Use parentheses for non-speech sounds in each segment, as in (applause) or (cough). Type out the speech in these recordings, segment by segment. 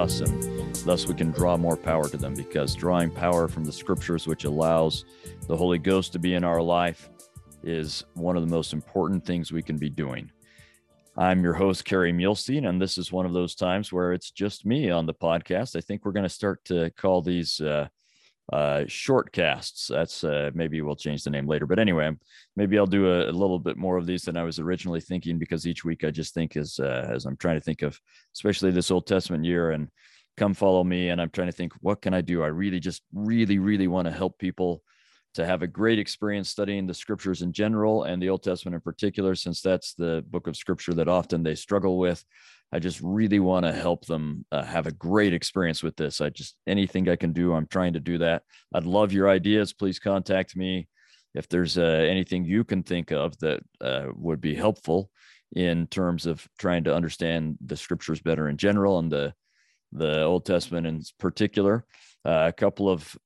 us, and thus we can draw more power to them because drawing power from the scriptures, which allows the Holy Ghost to be in our life, is one of the most important things we can be doing. I'm your host, Kerry Muhlestein, and this is one of those times where it's just me on the podcast. I think we're going to start to call these uh, uh, shortcasts. That's uh, maybe we'll change the name later. But anyway, maybe I'll do a, a, little bit more of these than I was originally thinking because each week I just think as uh, as I'm trying to think of, especially this Old Testament year and come follow me, and I'm trying to think what can I do. I really just really really want to help people to have a great experience studying the scriptures in general and the Old Testament in particular, since that's the book of scripture that often they struggle with. I just really want to help them uh, have a great experience with this. I just anything I can do, I'm trying to do that. I'd love your ideas. Please contact me if there's uh, anything you can think of that uh, would be helpful in terms of trying to understand the scriptures better in general and the the Old Testament in particular. Uh, a couple of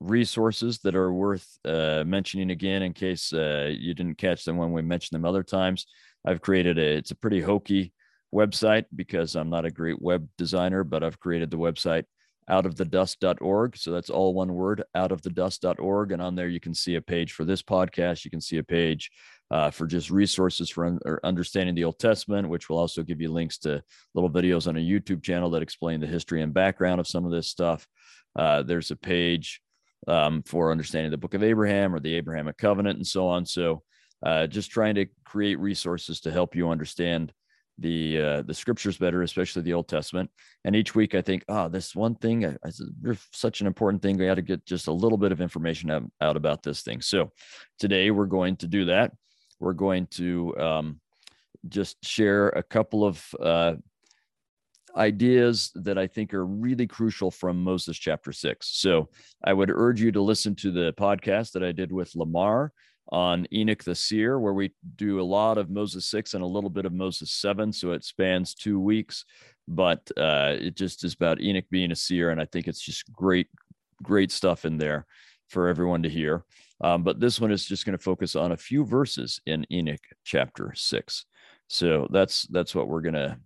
resources that are worth uh, mentioning again in case uh, you didn't catch them when we mentioned them other times. I've created a it's a pretty hokey website because I'm not a great web designer, but I've created the website outofthedust.org. So that's all one word, outofthedust.org. And on there, you can see a page for this podcast. You can see a page uh, for just resources for un- understanding the Old Testament, which will also give you links to little videos on a YouTube channel that explain the history and background of some of this stuff. Uh, there's a page um, for understanding the book of Abraham or the Abrahamic covenant and so on. So uh, just trying to create resources to help you understand the uh, the scriptures better, especially the Old Testament. And each week, I think, oh, this one thing, I, I, such an important thing. We got to get just a little bit of information out, out, about this thing. So today, we're going to do that. We're going to um, just share a couple of uh, ideas that I think are really crucial from Moses chapter six. So I would urge you to listen to the podcast that I did with Lamar on Enoch the Seer, where we do a lot of Moses 6 and a little bit of Moses 7. So it spans two weeks, but uh, it just is about Enoch being a seer. And I think it's just great, great stuff in there for everyone to hear. Um, but this one is just going to focus on a few verses in Enoch chapter 6. So that's that's what we're going to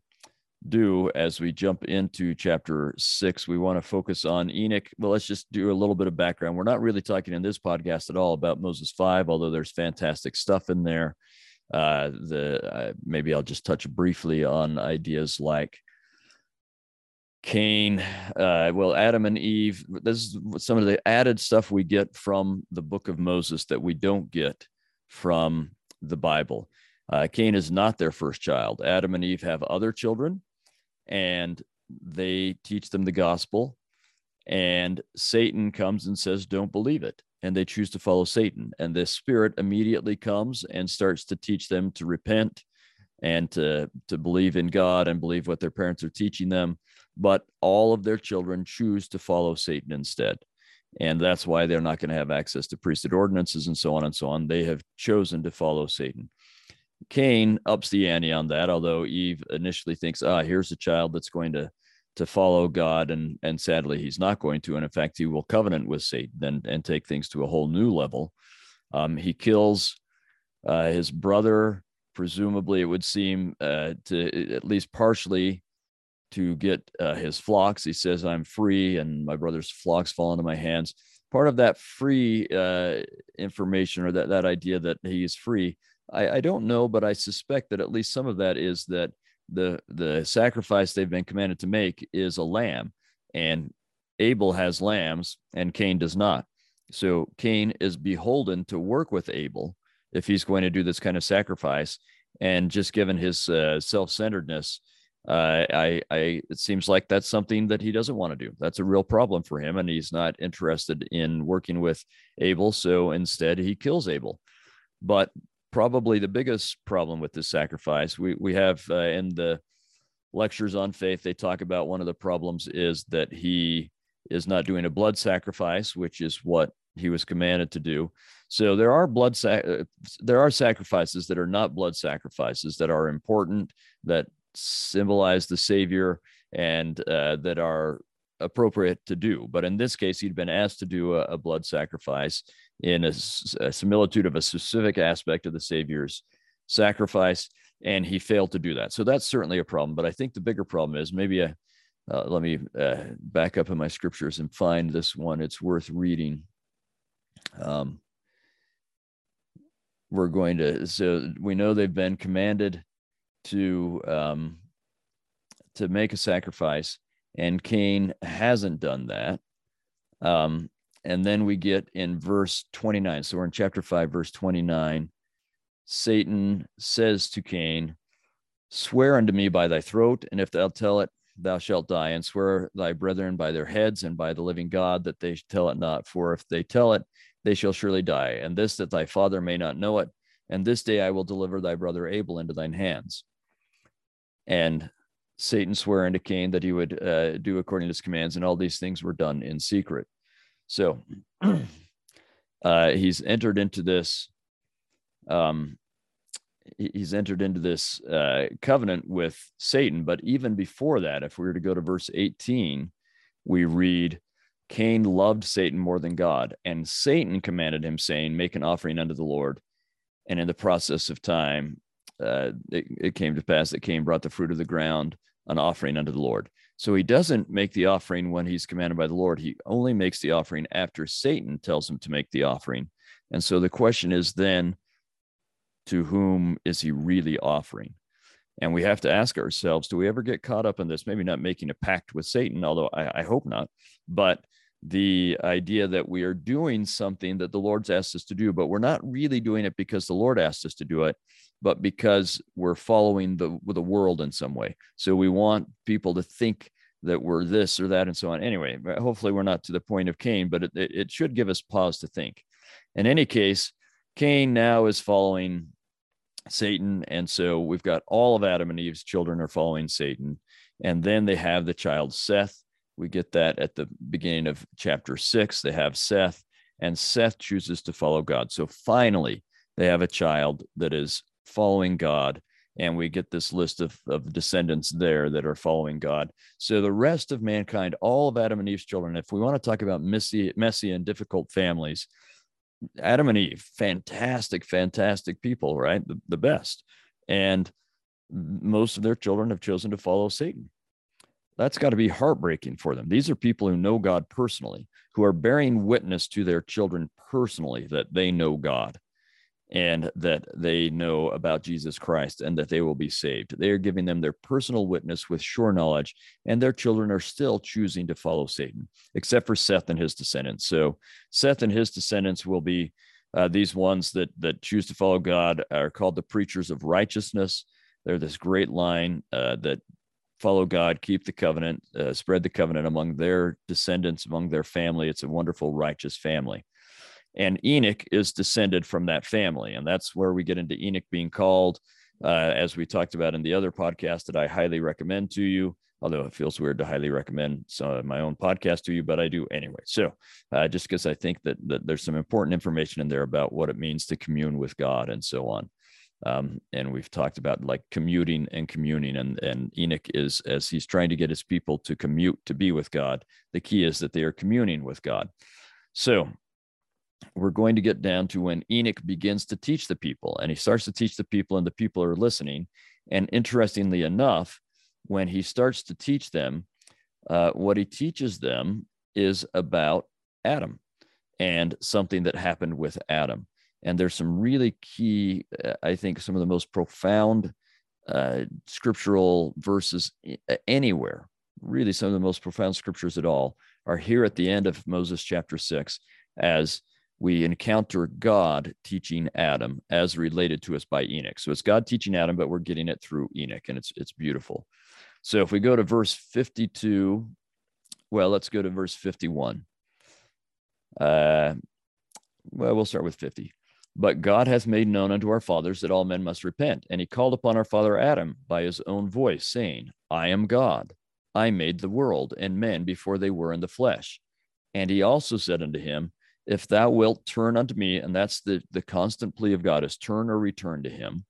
do as we jump into chapter six. We want to focus on Enoch. Well, let's just do a little bit of background. We're not really talking in this podcast at all about Moses 5, although there's fantastic stuff in there. Uh, the uh, maybe I'll just touch briefly on ideas like Cain, uh, well, Adam and Eve. This is some of the added stuff we get from the book of Moses that we don't get from the Bible. Uh, Cain is not their first child. Adam and Eve have other children and they teach them the gospel. And satan comes and says don't believe it. And they choose to follow satan. And the spirit immediately comes and starts to teach them to repent and to to believe in god and believe what their parents are teaching them. But all of their children choose to follow satan instead. And that's why they're not going to have access to priesthood ordinances and so on and so on. They have chosen to follow satan Cain ups the ante on that, although Eve initially thinks, ah, here's a child that's going to to follow God, and and sadly he's not going to, and in fact he will covenant with Satan and and take things to a whole new level. Um, he kills uh, his brother, presumably it would seem uh, to at least partially to get uh, his flocks. He says, "I'm free, and my brother's flocks fall into my hands." Part of that free uh, information or that that idea that he is free I, I don't know, but I suspect that at least some of that is that the the sacrifice they've been commanded to make is a lamb, and Abel has lambs and Cain does not. So Cain is beholden to work with Abel if he's going to do this kind of sacrifice. And just given his uh, self-centeredness, uh, I, I, it seems like that's something that he doesn't want to do. That's a real problem for him, and he's not interested in working with Abel. So instead, he kills Abel. But probably the biggest problem with this sacrifice. We we have uh, in the lectures on faith, they talk about one of the problems is that he is not doing a blood sacrifice, which is what he was commanded to do. So there are blood sac- uh, there are sacrifices that are not blood sacrifices that are important that symbolize the Savior and uh, that are appropriate to do. But in this case, he'd been asked to do a, a blood sacrifice in a, a, similitude of a specific aspect of the Savior's sacrifice, and he failed to do that. So that's certainly a problem. But I think the bigger problem is maybe a uh, let me uh, back up in my scriptures and find this one. It's worth reading. Um, we're going to, so we know they've been commanded to um, to make a sacrifice, and Cain hasn't done that. Um, and then we get in verse 29. So we're in chapter 5, verse 29. Satan says to Cain, Swear unto me by thy throat, and if thou tell it, thou shalt die, and swear thy brethren by their heads and by the living God that they tell it not. For if they tell it, they shall surely die. And this that thy father may not know it. And this day I will deliver thy brother Abel into thine hands. And Satan swore unto Cain that he would uh, do according to his commands, and all these things were done in secret. So (clears throat) uh, he's entered into this. Um, he's entered into this uh, covenant with Satan. But even before that, if we were to go to verse 18, we read, Cain loved Satan more than God, and Satan commanded him, saying, Make an offering unto the Lord. And in the process of time, uh, it, it came to pass that Cain brought the fruit of the ground, an offering unto the Lord. So he doesn't make the offering when he's commanded by the Lord. He only makes the offering after Satan tells him to make the offering. And so the question is then, to whom is he really offering? And we have to ask ourselves, do we ever get caught up in this? Maybe not making a pact with Satan, although I, I hope not, but the idea that we are doing something that the Lord's asked us to do, but we're not really doing it because the Lord asked us to do it, but because we're following the the world in some way. So we want people to think that we're this or that and so on. Anyway, hopefully we're not to the point of Cain, but it, it should give us pause to think. In any case, Cain now is following Satan. And so we've got all of Adam and Eve's children are following Satan. And then they have the child Seth. We get that at the beginning of chapter six. They have Seth, and Seth chooses to follow God. So finally, they have a child that is following God. And we get this list of, of descendants there that are following God. So the rest of mankind, all of Adam and Eve's children, if we want to talk about messy, messy and difficult families, Adam and Eve, fantastic, fantastic people, right? The, the best. And most of their children have chosen to follow Satan. That's got to be heartbreaking for them. These are people who know God personally, who are bearing witness to their children personally that they know God and that they know about Jesus Christ and that they will be saved. They are giving them their personal witness with sure knowledge, and their children are still choosing to follow Satan, except for Seth and his descendants. So Seth and his descendants will be uh, these ones that that choose to follow God are called the preachers of righteousness. They're this great line uh, that follow God, keep the covenant, uh, spread the covenant among their descendants, among their family. It's a wonderful, righteous family. And Enoch is descended from that family. And that's where we get into Enoch being called, uh, as we talked about in the other podcast that I highly recommend to you. Although it feels weird to highly recommend my own podcast to you, but I do anyway. So, uh, just because I think that, that there's some important information in there about what it means to commune with God and so on. Um, and we've talked about like commuting and communing and, and enoch is as he's trying to get his people to commute to be with god the key is that they are communing with god so we're going to get down to when Enoch begins to teach the people, and he starts to teach the people, and the people are listening. And interestingly enough, when he starts to teach them, uh, what he teaches them is about Adam and something that happened with Adam. And there's some really key, uh, I think, some of the most profound uh, scriptural verses anywhere. Really, some of the most profound scriptures at all are here at the end of Moses chapter six as we encounter God teaching Adam as related to us by Enoch. So it's God teaching Adam, but we're getting it through Enoch, and it's it's beautiful. So if we go to verse 52, well, let's go to verse 51. Uh, well, we'll start with 50. But God hath made known unto our fathers that all men must repent. And he called upon our father Adam by his own voice, saying, I am God. I made the world and men before they were in the flesh. And he also said unto him, if thou wilt turn unto me, and that's the, the constant plea of God is turn or return to him.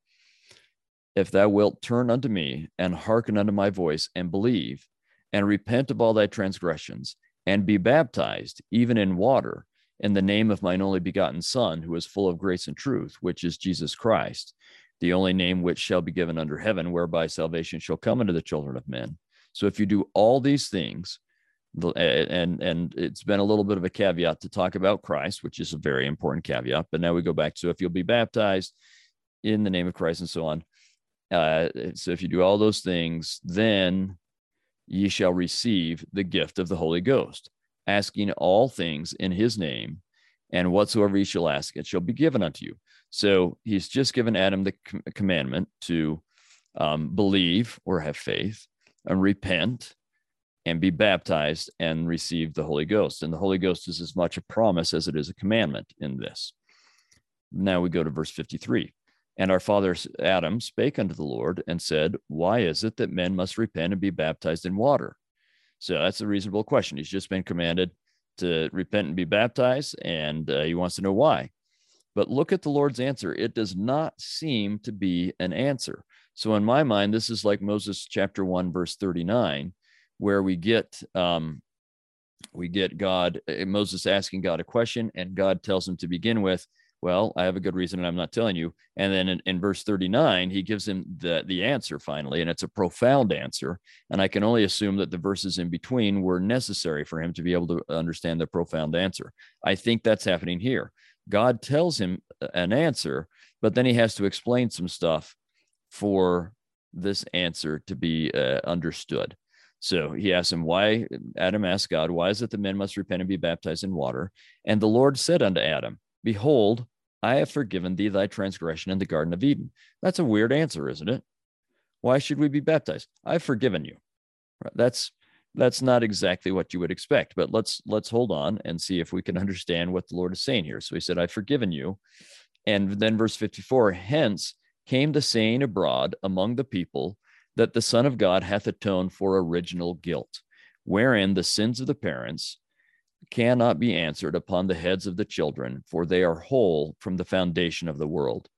If thou wilt turn unto me and hearken unto my voice and believe and repent of all thy transgressions and be baptized, even in water, in the name of mine only begotten Son, who is full of grace and truth, which is Jesus Christ, the only name which shall be given under heaven, whereby salvation shall come unto the children of men. So if you do all these things, and and it's been a little bit of a caveat to talk about Christ, which is a very important caveat. But now we go back to if you'll be baptized in the name of Christ and so on. Uh, so if you do all those things, then ye shall receive the gift of the Holy Ghost, asking all things in His name, and whatsoever ye shall ask, it shall be given unto you. So He's just given Adam the com- commandment to um, believe or have faith and repent and be baptized and receive the Holy Ghost. And the Holy Ghost is as much a promise as it is a commandment in this. Now we go to verse 53. And our father Adam spake unto the Lord and said, Why is it that men must repent and be baptized in water? So that's a reasonable question. He's just been commanded to repent and be baptized, and uh, he wants to know why. But look at the Lord's answer. It does not seem to be an answer. So, in my mind, this is like Moses chapter 1, verse 39, where we get um, we get God uh, Moses asking God a question, and God tells him to begin with, "Well, I have a good reason, and I'm not telling you." And then in, in verse 39, he gives him the the answer finally, and it's a profound answer. And I can only assume that the verses in between were necessary for him to be able to understand the profound answer. I think that's happening here. God tells him uh, an answer, but then he has to explain some stuff for this answer to be uh, understood. So he asked him, Why? Adam asked God, Why is it the men must repent and be baptized in water? And the Lord said unto Adam, Behold, I have forgiven thee thy transgression in the Garden of Eden. That's a weird answer, isn't it? Why should we be baptized? I've forgiven you. That's that's not exactly what you would expect, but let's let's hold on and see if we can understand what the Lord is saying here. So he said, I've forgiven you. And then verse 54, hence came the saying abroad among the people that the Son of God hath atoned for original guilt, wherein the sins of the parents cannot be answered upon the heads of the children, for they are whole from the foundation of the world.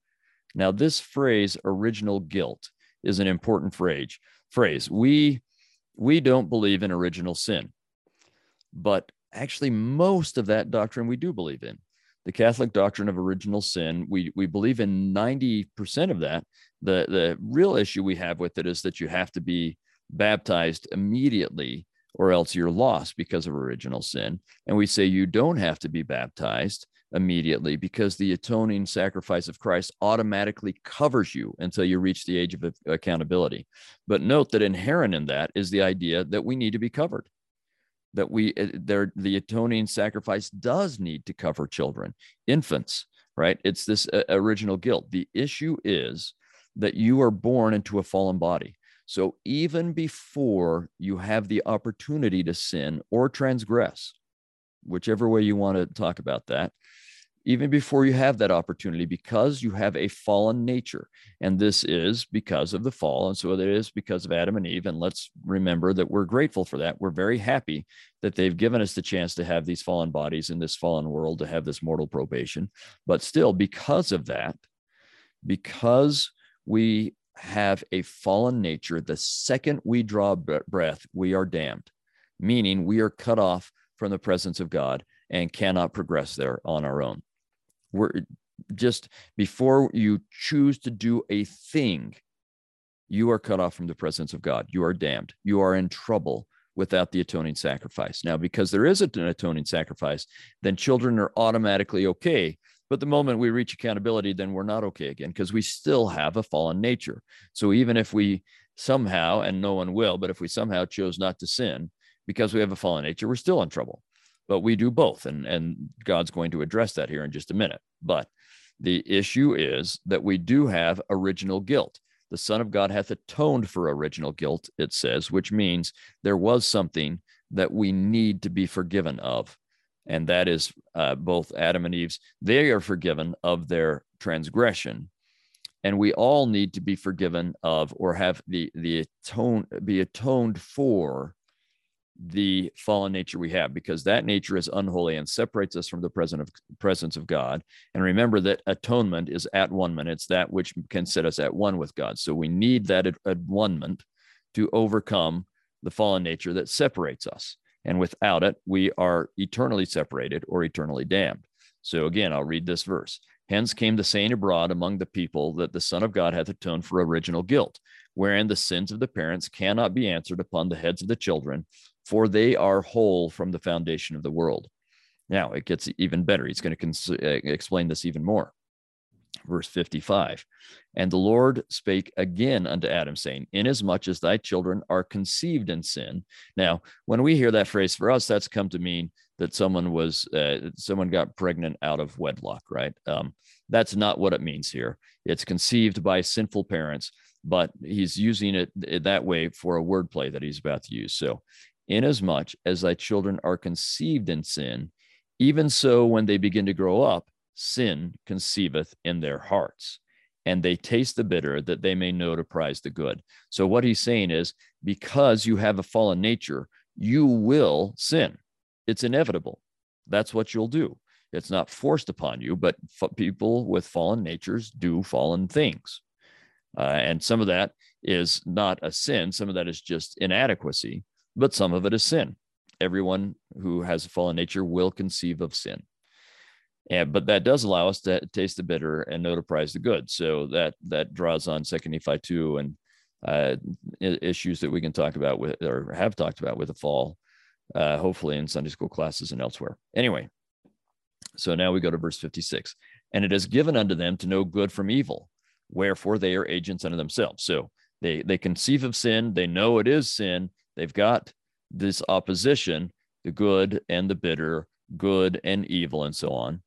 Now, this phrase, original guilt, is an important phrase. Phrase. We we don't believe in original sin, but actually, most of that doctrine we do believe in the Catholic doctrine of original sin. We we believe in 90% of that. The the real issue we have with it is that you have to be baptized immediately or else you're lost because of original sin. And we say you don't have to be baptized immediately because the atoning sacrifice of Christ automatically covers you until you reach the age of accountability. But note that inherent in that is the idea that we need to be covered that we eh, there the atoning sacrifice does need to cover children infants right it's this uh, original guilt the issue is that you are born into a fallen body so even before you have the opportunity to sin or transgress whichever way you want to talk about that even before you have that opportunity because you have a fallen nature. And this is because of the fall. And so it is because of Adam and Eve. And let's remember that we're grateful for that. We're very happy that they've given us the chance to have these fallen bodies in this fallen world, to have this mortal probation. But still, because of that, because we have a fallen nature, the second we draw breath, we are damned, meaning we are cut off from the presence of God and cannot progress there on our own we're just before you choose to do a thing, you are cut off from the presence of God. You are damned. You are in trouble without the atoning sacrifice. Now, because there is an atoning sacrifice, then children are automatically okay. But the moment we reach accountability, then we're not okay again because we still have a fallen nature. So even if we somehow, and no one will, but if we somehow chose not to sin because we have a fallen nature, we're still in trouble. But we do both and and god's going to address that here in just a minute. But the issue is that we do have original guilt. The son of god hath atoned for original guilt it says which means there was something that we need to be forgiven of and that is uh, both adam and eve's they are forgiven of their transgression and we all need to be forgiven of or have the the atone be atoned for the fallen nature we have because that nature is unholy and separates us from the present of, presence of God. And remember that atonement is at one man. It's that which can set us at one with God. So we need that at, at one man to overcome the fallen nature that separates us. And without it, we are eternally separated or eternally damned. So again, I'll read this verse. Hence came the saying abroad among the people that the Son of God hath atoned for original guilt, wherein the sins of the parents cannot be answered upon the heads of the children, for they are whole from the foundation of the world. Now it gets even better. He's going to cons- uh, explain this even more. Verse 55 And the Lord spake again unto Adam, saying, Inasmuch as thy children are conceived in sin. Now, when we hear that phrase for us, that's come to mean that someone was, uh, someone got pregnant out of wedlock, right? Um, that's not what it means here. It's conceived by sinful parents, but he's using it that way for a wordplay that he's about to use. So, inasmuch as thy children are conceived in sin, even so, when they begin to grow up, sin conceiveth in their hearts, and they taste the bitter that they may know to prize the good. So, what he's saying is because you have a fallen nature, you will sin. It's inevitable. That's what you'll do. It's not forced upon you, but f- people with fallen natures do fallen things. Uh, and some of that is not a sin, some of that is just inadequacy, but some of it is sin everyone who has a fallen nature will conceive of sin. And, but that does allow us to taste the bitter and know to prize the good. So that that draws on Second Nephi two and uh, issues that we can talk about with or have talked about with the fall, uh, hopefully in Sunday school classes and elsewhere. Anyway, so now we go to verse fifty six, and it is given unto them to know good from evil, wherefore they are agents unto themselves. So they they conceive of sin, they know it is sin, they've got this opposition, the good and the bitter, good and evil, and so on.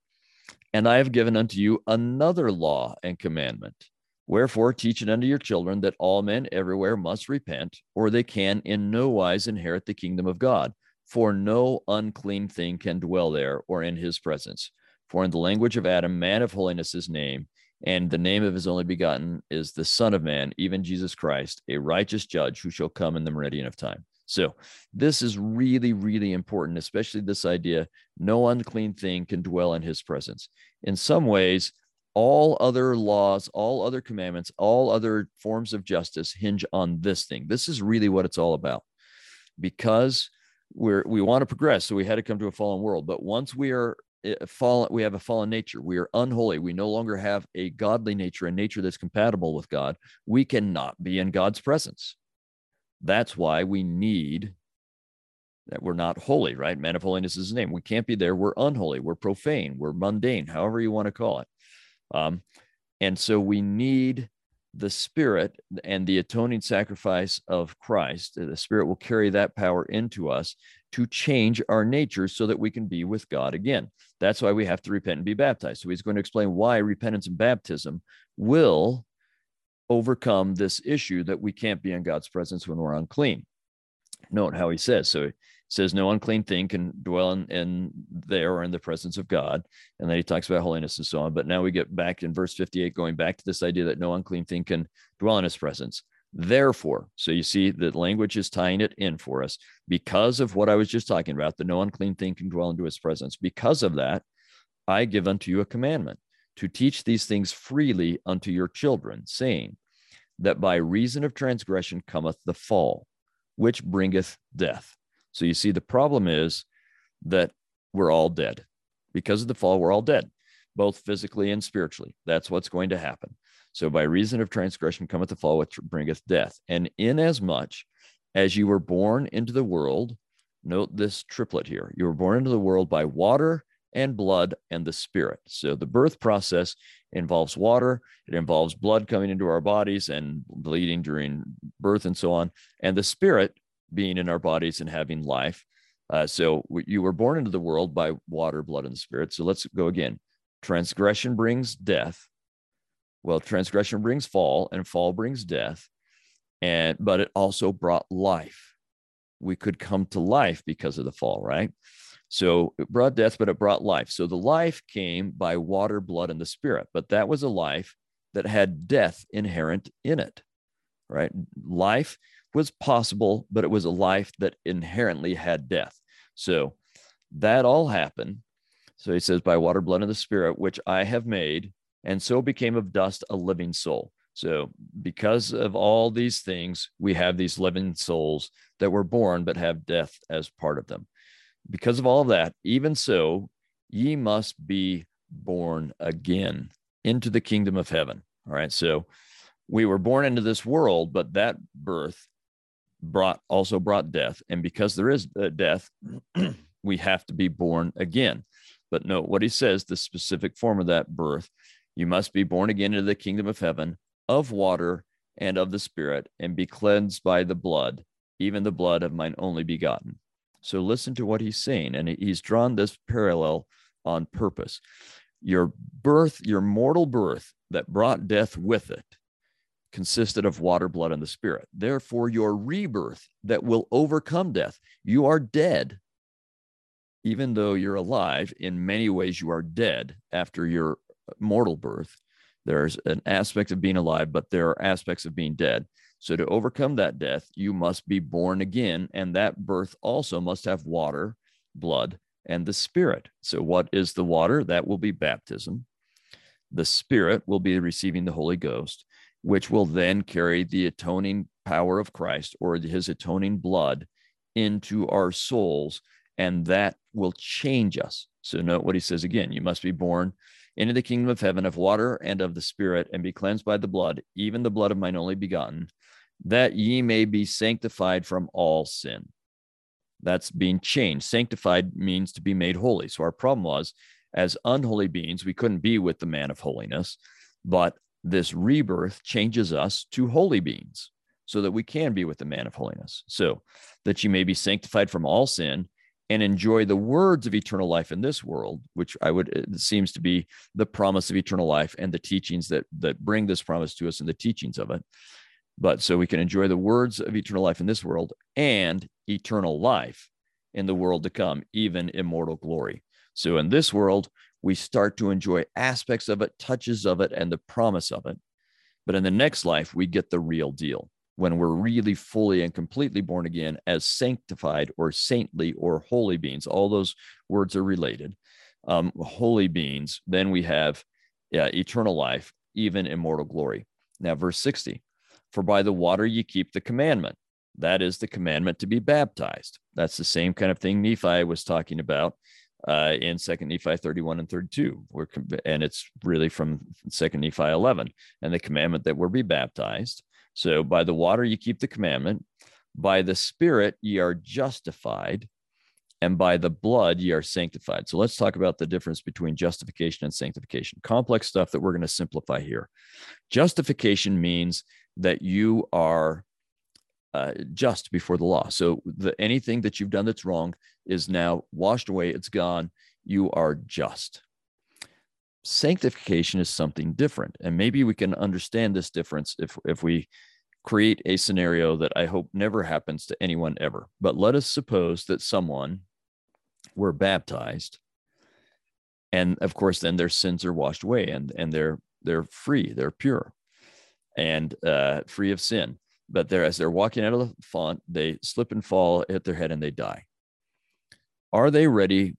And I have given unto you another law and commandment. Wherefore, teach it unto your children that all men everywhere must repent, or they can in no wise inherit the kingdom of God. For no unclean thing can dwell there or in his presence. For in the language of Adam, man of holiness is name, and the name of his only begotten is the Son of Man, even Jesus Christ, a righteous judge who shall come in the meridian of time. So, this is really, really important, especially this idea no unclean thing can dwell in his presence. In some ways, all other laws, all other commandments, all other forms of justice hinge on this thing. This is really what it's all about. Because we're we want to progress, so we had to come to a fallen world. But once we are eh, fallen, we have a fallen nature. We are unholy. We no longer have a godly nature, a nature that's compatible with God. We cannot be in God's presence. That's why we need that we're not holy, right? Man of holiness is his name. We can't be there. We're unholy. We're profane. We're mundane, however you want to call it. Um, and so we need the Spirit and the atoning sacrifice of Christ. The Spirit will carry that power into us to change our nature so that we can be with God again. That's why we have to repent and be baptized. So he's going to explain why repentance and baptism will overcome this issue that we can't be in God's presence when we're unclean. Note how he says. So he says, No unclean thing can dwell in, in there or in the presence of God. And then he talks about holiness and so on. But now we get back in verse 58, going back to this idea that no unclean thing can dwell in his presence. Therefore, so you see the language is tying it in for us because of what I was just talking about, the no unclean thing can dwell into his presence. Because of that, I give unto you a commandment to teach these things freely unto your children, saying, That by reason of transgression cometh the fall, which bringeth death. So you see, the problem is that we're all dead. Because of the fall, we're all dead, both physically and spiritually. That's what's going to happen. So by reason of transgression cometh the fall, which bringeth death. And inasmuch as you were born into the world, note this triplet here you were born into the world by water and blood and the spirit. So the birth process involves water, it involves blood coming into our bodies and bleeding during birth and so on, and the spirit being in our bodies and having life. Uh, so you were born into the world by water, blood, and spirit. So let's go again. Transgression brings death. Well, transgression brings fall, and fall brings death. And but it also brought life. We could come to life because of the fall, right? So it brought death, but it brought life. So the life came by water, blood, and the spirit. But that was a life that had death inherent in it, right? Life was possible, but it was a life that inherently had death. So that all happened. So he says, by water, blood, and the spirit, which I have made, and so became of dust a living soul. So, because of all these things, we have these living souls that were born but have death as part of them because of all that, even so, ye must be born again into the kingdom of heaven. All right. So we were born into this world, but that birth brought also brought death. And because there is uh, death, (clears throat) we have to be born again. But note what he says the specific form of that birth. You must be born again into the kingdom of heaven of water and of the spirit and be cleansed by the blood, even the blood of mine only begotten. So listen to what he's saying. And he's drawn this parallel on purpose. Your birth, your mortal birth that brought death with it, consisted of water, blood, and the spirit. Therefore, your rebirth that will overcome death, you are dead. Even though you're alive, in many ways, you are dead after your mortal birth. There's an aspect of being alive, but there are aspects of being dead. So, to overcome that death, you must be born again. And that birth also must have water, blood, and the Spirit. So, what is the water? That will be baptism. The Spirit will be receiving the Holy Ghost, which will then carry the atoning power of Christ or his atoning blood into our souls. And that will change us. So, note what he says again you must be born into the kingdom of heaven of water and of the Spirit, and be cleansed by the blood, even the blood of mine only begotten, that ye may be sanctified from all sin. That's being changed. Sanctified means to be made holy. So our problem was, as unholy beings, we couldn't be with the man of holiness, but this rebirth changes us to holy beings so that we can be with the man of holiness. So that you may be sanctified from all sin and enjoy the words of eternal life in this world, which I would seems to be the promise of eternal life and the teachings that that bring this promise to us and the teachings of it. But so we can enjoy the words of eternal life in this world and eternal life in the world to come, even immortal glory. So in this world, we start to enjoy aspects of it, touches of it, and the promise of it. But in the next life, we get the real deal when we're really fully and completely born again as sanctified or saintly or holy beings. All those words are related. Um, holy beings, then we have yeah, eternal life, even immortal glory. Now, verse 60 For by the water ye keep the commandment. That is the commandment to be baptized. That's the same kind of thing Nephi was talking about uh, in Second Nephi 31 and 32. We're, and it's really from Second Nephi 11. And the commandment that we're be baptized. So by the water you keep the commandment, by the Spirit ye are justified, and by the blood ye are sanctified. So let's talk about the difference between justification and sanctification. Complex stuff that we're going to simplify here. Justification means that you are uh, just before the law. So the, anything that you've done that's wrong is now washed away, it's gone. You are just. Sanctification is something different. And maybe we can understand this difference if, if we create a scenario that I hope never happens to anyone ever. But let us suppose that someone were baptized. And of course, then their sins are washed away and, and they're they're free, they're pure and uh, free of sin but they're as they're walking out of the font, they slip and fall, hit their head, and they die. Are they ready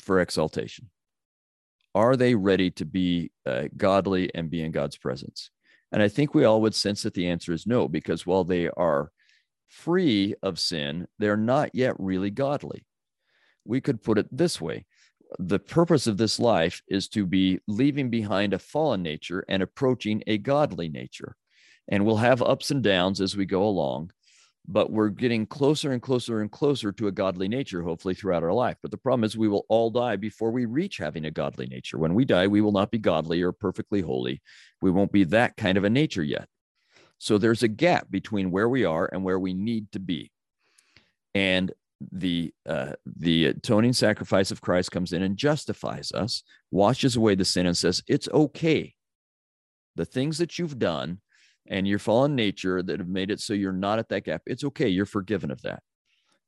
for exaltation? Are they ready to be uh, godly and be in God's presence? And I think we all would sense that the answer is no, because while they are free of sin, they're not yet really godly. We could put it this way the purpose of this life is to be leaving behind a fallen nature and approaching a godly nature. And we'll have ups and downs as we go along but we're getting closer and closer and closer to a godly nature hopefully throughout our life. But the problem is we will all die before we reach having a godly nature. When we die we will not be godly or perfectly holy. We won't be that kind of a nature yet. So there's a gap between where we are and where we need to be. And the uh, the atoning sacrifice of Christ comes in and justifies us washes away the sin and says it's okay. The things that you've done and your fallen nature that have made it so you're not at that gap it's okay. You're forgiven of that.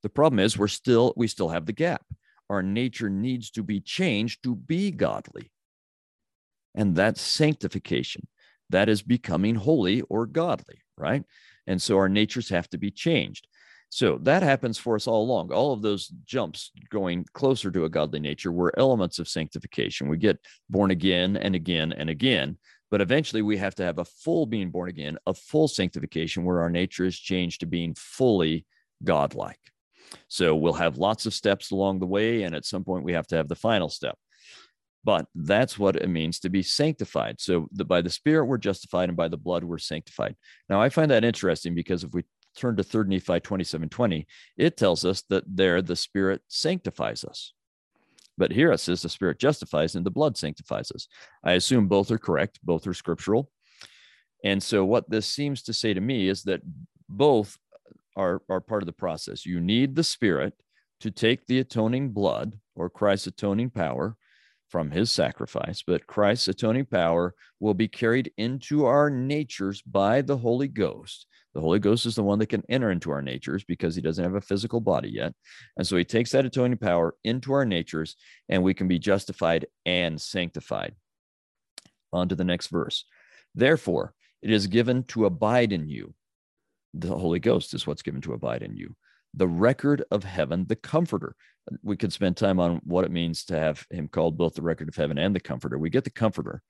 The problem is we're still we still have the gap. Our nature needs to be changed to be godly. And that's sanctification. That is becoming holy or godly right? And so our natures have to be changed so that happens for us all along. All of those jumps going closer to a godly nature were elements of sanctification. We get born again and again and again but eventually, we have to have a full being born again, a full sanctification where our nature is changed to being fully godlike. So we'll have lots of steps along the way. And at some point, we have to have the final step. But that's what it means to be sanctified. So the, by the Spirit, we're justified, and by the blood, we're sanctified. Now, I find that interesting because if we turn to 3 Nephi 27 20, it tells us that there the Spirit sanctifies us. But here it says the Spirit justifies and the blood sanctifies us. I assume both are correct, both are scriptural. And so, what this seems to say to me is that both are, are part of the process. You need the Spirit to take the atoning blood or Christ's atoning power from his sacrifice, but Christ's atoning power will be carried into our natures by the Holy Ghost. The Holy Ghost is the one that can enter into our natures because he doesn't have a physical body yet. And so he takes that atoning power into our natures and we can be justified and sanctified. On to the next verse. Therefore, it is given to abide in you. The Holy Ghost is what's given to abide in you the record of heaven, the comforter. We could spend time on what it means to have him called both the record of heaven and the comforter. We get the comforter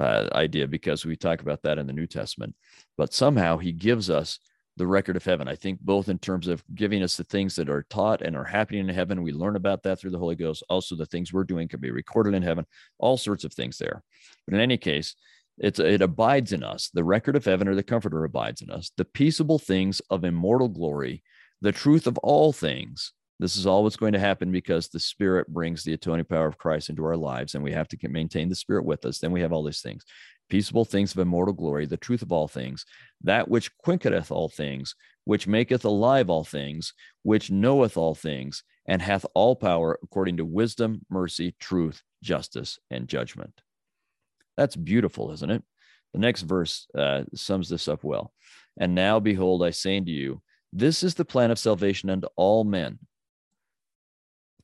uh, idea because we talk about that in the New Testament, but somehow he gives us the record of heaven. I think both in terms of giving us the things that are taught and are happening in heaven. We learn about that through the Holy Ghost. Also, the things we're doing can be recorded in heaven, all sorts of things there. But in any case, it's, it abides in us. The record of heaven or the comforter abides in us. The peaceable things of immortal glory the truth of all things. This is all what's going to happen because the Spirit brings the atoning power of Christ into our lives, and we have to maintain the Spirit with us. Then we have all these things peaceable things of immortal glory, the truth of all things, that which quickeneth all things, which maketh alive all things, which knoweth all things, and hath all power according to wisdom, mercy, truth, justice, and judgment. That's beautiful, isn't it? The next verse uh, sums this up well. And now, behold, I say unto you, this is the plan of salvation unto all men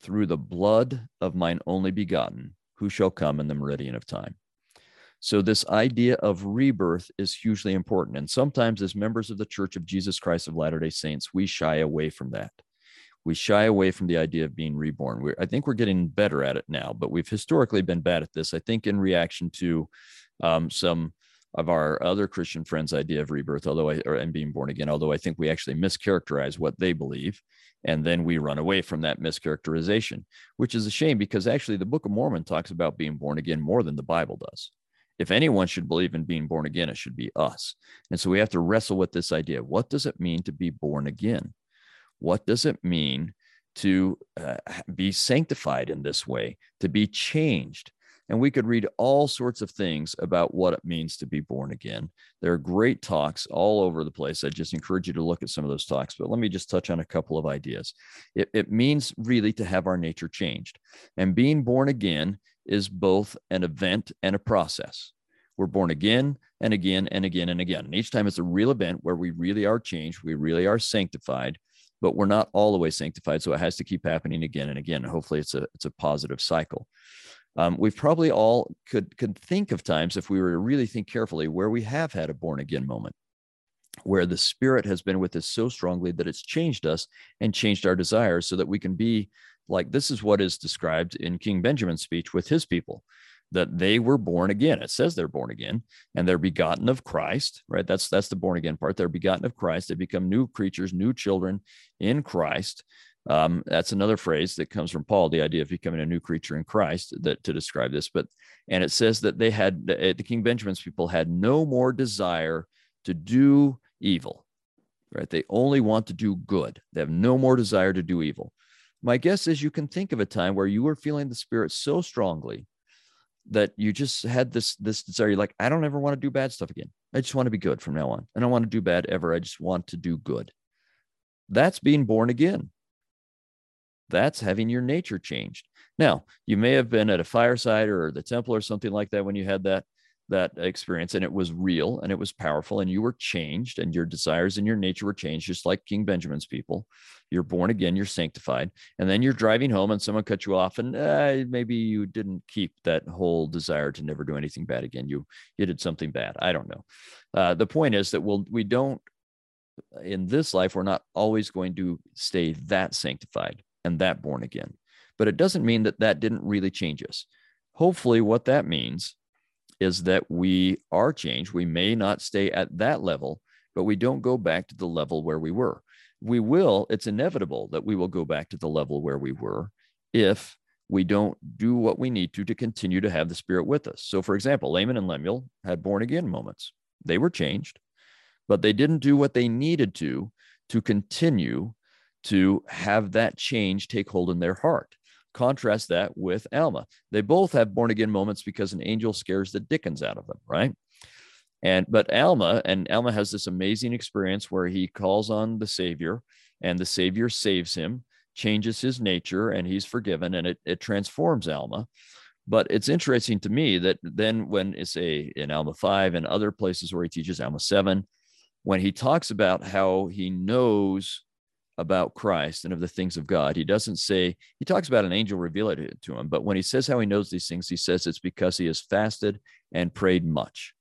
through the blood of mine only begotten, who shall come in the meridian of time. So, this idea of rebirth is hugely important. And sometimes, as members of the Church of Jesus Christ of Latter day Saints, we shy away from that. We shy away from the idea of being reborn. We're, I think we're getting better at it now, but we've historically been bad at this. I think in reaction to um, some of our other Christian friends' idea of rebirth, although I or, and being born again, although I think we actually mischaracterize what they believe, and then we run away from that mischaracterization, which is a shame because actually the Book of Mormon talks about being born again more than the Bible does. If anyone should believe in being born again, it should be us. And so we have to wrestle with this idea. What does it mean to be born again? What does it mean to uh, be sanctified in this way, to be changed? And we could read all sorts of things about what it means to be born again. There are great talks all over the place. I just encourage you to look at some of those talks, but let me just touch on a couple of ideas. It, it means really to have our nature changed. And being born again is both an event and a process. We're born again and again and again and again. And each time it's a real event where we really are changed, we really are sanctified, but we're not all the way sanctified. So it has to keep happening again and again. Hopefully it's a it's a positive cycle. Um, we've probably all could could think of times if we were to really think carefully where we have had a born again moment where the spirit has been with us so strongly that it's changed us and changed our desires so that we can be like this is what is described in king benjamin's speech with his people that they were born again. It says they're born again and they're begotten of christ right? That's that's the born again part. They're begotten of christ. They become new creatures new children in christ um, that's another phrase that comes from Paul, the idea of becoming a new creature in Christ that to describe this. But and it says that they had the King Benjamin's people had no more desire to do evil. Right? They only want to do good. They have no more desire to do evil. My guess is you can think of a time where you were feeling the spirit so strongly that you just had this this desire. You're like, I don't ever want to do bad stuff again. I just want to be good from now on. I don't want to do bad ever. I just want to do good. That's being born again that's having your nature changed. Now, you may have been at a fireside or the temple or something like that when you had that that experience and it was real and it was powerful and you were changed and your desires and your nature were changed just like king benjamin's people. You're born again you're sanctified and then you're driving home and someone cut you off and uh, maybe you didn't keep that whole desire to never do anything bad again. You you did something bad. I don't know. Uh, the point is that we'll we don't in this life we're not always going to stay that sanctified and that born again. But it doesn't mean that that didn't really change us. Hopefully, what that means is that we are changed. We may not stay at that level, but we don't go back to the level where we were. We will, it's inevitable that we will go back to the level where we were if we don't do what we need to to continue to have the Spirit with us. So, for example, Laman and Lemuel had born again moments. They were changed, but they didn't do what they needed to to continue to have that change take hold in their heart. Contrast that with Alma. They both have born again moments because an angel scares the dickens out of them, right? And but Alma and Alma has this amazing experience where he calls on the Savior and the Savior saves him, changes his nature, and he's forgiven, and it, it transforms Alma. But it's interesting to me that then when it's a in Alma 5 and other places where he teaches Alma 7, when he talks about how he knows about Christ and of the things of God. He doesn't say, he talks about an angel revealing it to him, but when he says how he knows these things, he says it's because he has fasted and prayed much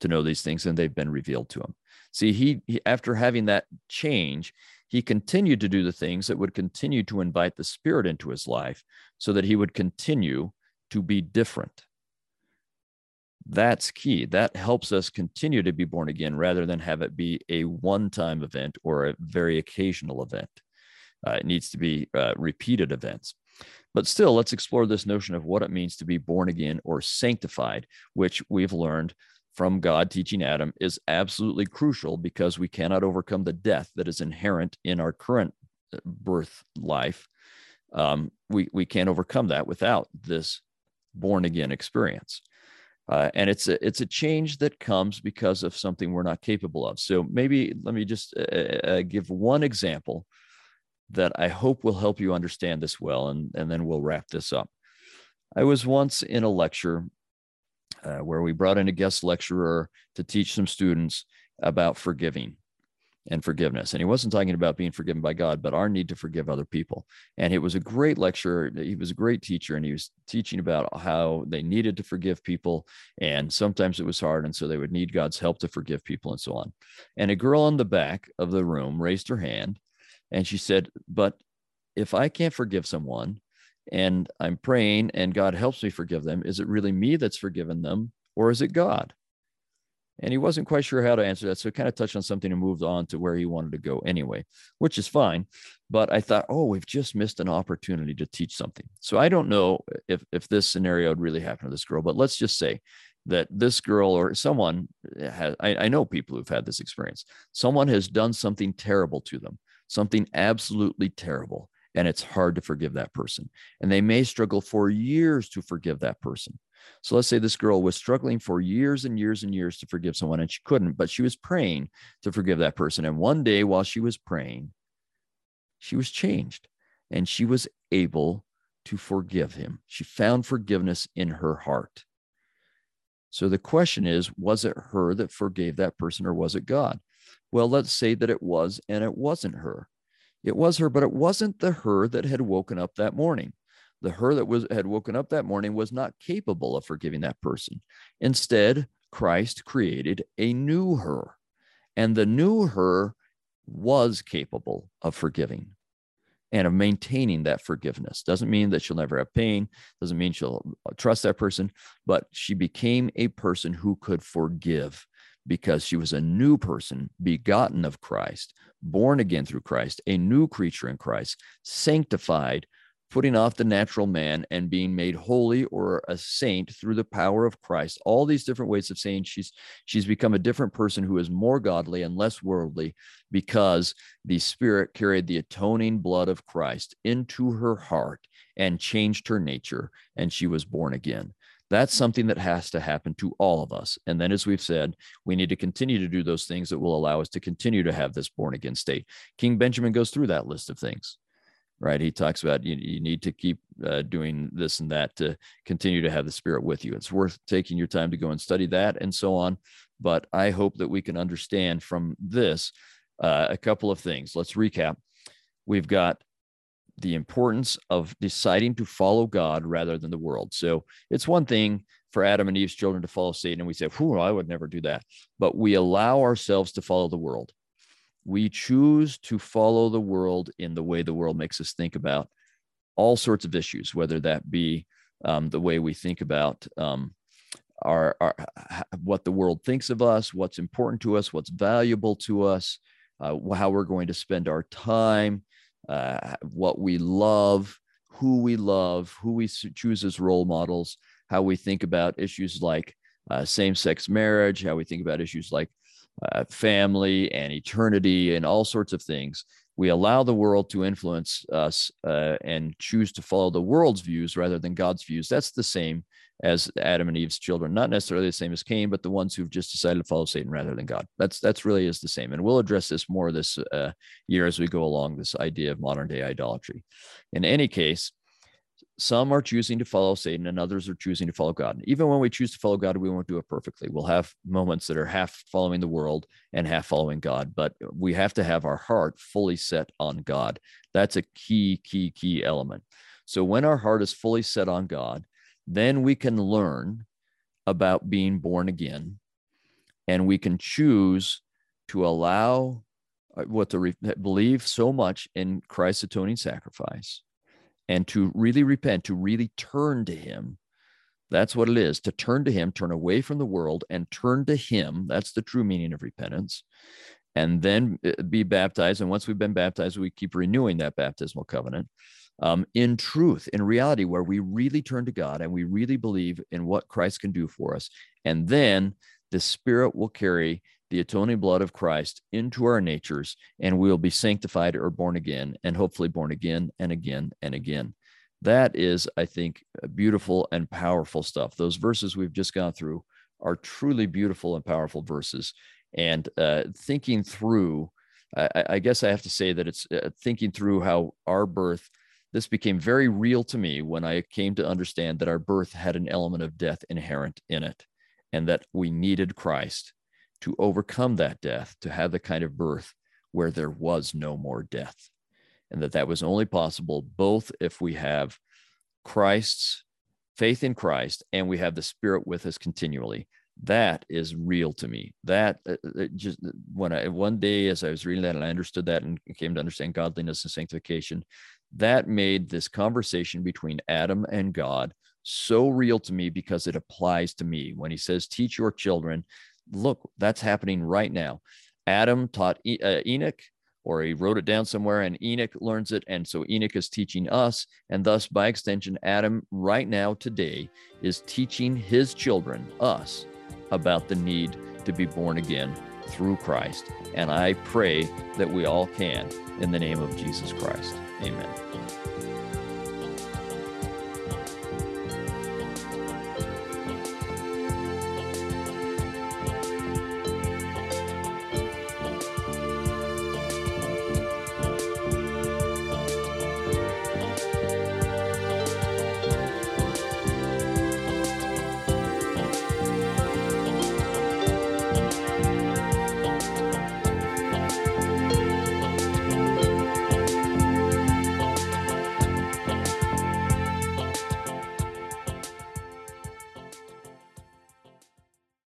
to know these things and they've been revealed to him. See, he, he after having that change, he continued to do the things that would continue to invite the Spirit into his life so that he would continue to be different. That's key. That helps us continue to be born again rather than have it be a one time event or a very occasional event. Uh, it needs to be uh, repeated events. But still, let's explore this notion of what it means to be born again or sanctified, which we've learned from God teaching Adam is absolutely crucial because we cannot overcome the death that is inherent in our current uh, birth life. Um, we, we can't overcome that without this born again experience. Uh, and it's a it's a change that comes because of something we're not capable of. So maybe let me just uh, uh, uh, give one example that I hope will help you understand this well, and and then we'll wrap this up. I was once in a lecture uh, where we brought in a guest lecturer to teach some students about forgiving and forgiveness. And he wasn't talking about being forgiven by God, but our need to forgive other people. And it was a great lecture. He was a great teacher, and he was teaching about how they needed to forgive people. And sometimes it was hard. And so they would need God's help to forgive people and so on. And a girl in the back of the room raised her hand and she said, But if I can't forgive someone and I'm praying and God helps me forgive them, is it really me that's forgiven them or is it God? And he wasn't quite sure how to answer that. So he kind of touched on something and moved on to where he wanted to go anyway, which is fine. But I thought, oh, we've just missed an opportunity to teach something. So I don't know if, if this scenario would really happen to this girl, but let's just say that this girl or someone eh, has, I, I know people who've had this experience. Someone has done something terrible to them, something absolutely terrible. And it's hard to forgive that person. And they may struggle for years to forgive that person. So let's say this girl was struggling for years and years and years to forgive someone and she couldn't, but she was praying to forgive that person. And one day while she was praying, she was changed and she was able to forgive him. She found forgiveness in her heart. So the question is was it her that forgave that person or was it God? Well, let's say that it was and it wasn't her. It was her, but it wasn't the her that had woken up that morning the her that was had woken up that morning was not capable of forgiving that person. Instead, Christ created a new her, and the new her was capable of forgiving and of maintaining that forgiveness. Doesn't mean that she'll never have pain, doesn't mean she'll uh, trust that person, but she became a person who could forgive because she was a new person, begotten of Christ, born again through Christ, a new creature in Christ, sanctified putting off the natural man and being made holy or a saint through the power of Christ. All these different ways of saying she's she's become a different person who is more godly and less worldly because the spirit carried the atoning blood of Christ into her heart and changed her nature and she was born again. That's something that has to happen to all of us. And then, as we've said, we need to continue to do those things that will allow us to continue to have this born again state. King Benjamin goes through that list of things right? He talks about you, you need to keep uh, doing this and that to continue to have the Spirit with you. It's worth taking your time to go and study that and so on. But I hope that we can understand from this uh, a couple of things. Let's recap. We've got the importance of deciding to follow God rather than the world. So it's one thing for Adam and Eve's children to follow Satan, and we say, "Whew, I would never do that." But we allow ourselves to follow the world we choose to follow the world in the way the world makes us think about all sorts of issues, whether that be um, the way we think about um, our, our, what the world thinks of us, what's important to us, what's valuable to us, uh, how we're going to spend our time, uh, what we love, who we love, who we choose as role models, how we think about issues like uh, same sex marriage, how we think about issues like uh, family and eternity and all sorts of things. We allow the world to influence us uh, and choose to follow the world's views rather than God's views. That's the same as Adam and Eve's children, not necessarily the same as Cain, but the ones who've just decided to follow Satan rather than God. That's that's really is the same, and we'll address this more this uh, year as we go along. This idea of modern day idolatry. In any case, some are choosing to follow Satan and others are choosing to follow God. Even when we choose to follow God, we won't do it perfectly. We'll have moments that are half following the world and half following God, but we have to have our heart fully set on God. That's a key, key, key element. So when our heart is fully set on God, then we can learn about being born again and we can choose to allow uh, what to re- believe so much in Christ's atoning sacrifice and to really repent, to really turn to Him. That's what it is to turn to Him, turn away from the world and turn to Him. That's the true meaning of repentance. And then uh, be baptized. And once we've been baptized, we keep renewing that baptismal covenant um, in truth, in reality, where we really turn to God and we really believe in what Christ can do for us. And then the Spirit will carry the atoning blood of Christ into our natures, and we'll be sanctified or born again, and hopefully born again and again and again. That is, I think, beautiful and powerful stuff. Those verses we've just gone through are truly beautiful and powerful verses. And uh, thinking through, I, I, guess I have to say that it's uh, thinking through how our birth this became very real to me when I came to understand that our birth had an element of death inherent in it and that we needed Christ to overcome that death, to have the kind of birth where there was no more death. And that that was only possible both if we have Christ's faith in Christ and we have the Spirit with us continually. That is real to me. That uh, uh just when I one day as I was reading that and I understood that and came to understand godliness and sanctification, that made this conversation between Adam and God so real to me because it applies to me. When he says, Teach your children, look, that's happening right now. Adam taught e- uh, Enoch, or he wrote it down somewhere, and Enoch learns it. And so Enoch is teaching us. And thus, by extension, Adam, right now, today, is teaching his children, us, about the need to be born again through Christ. And I pray that we all can in the name of Jesus Christ. Amen.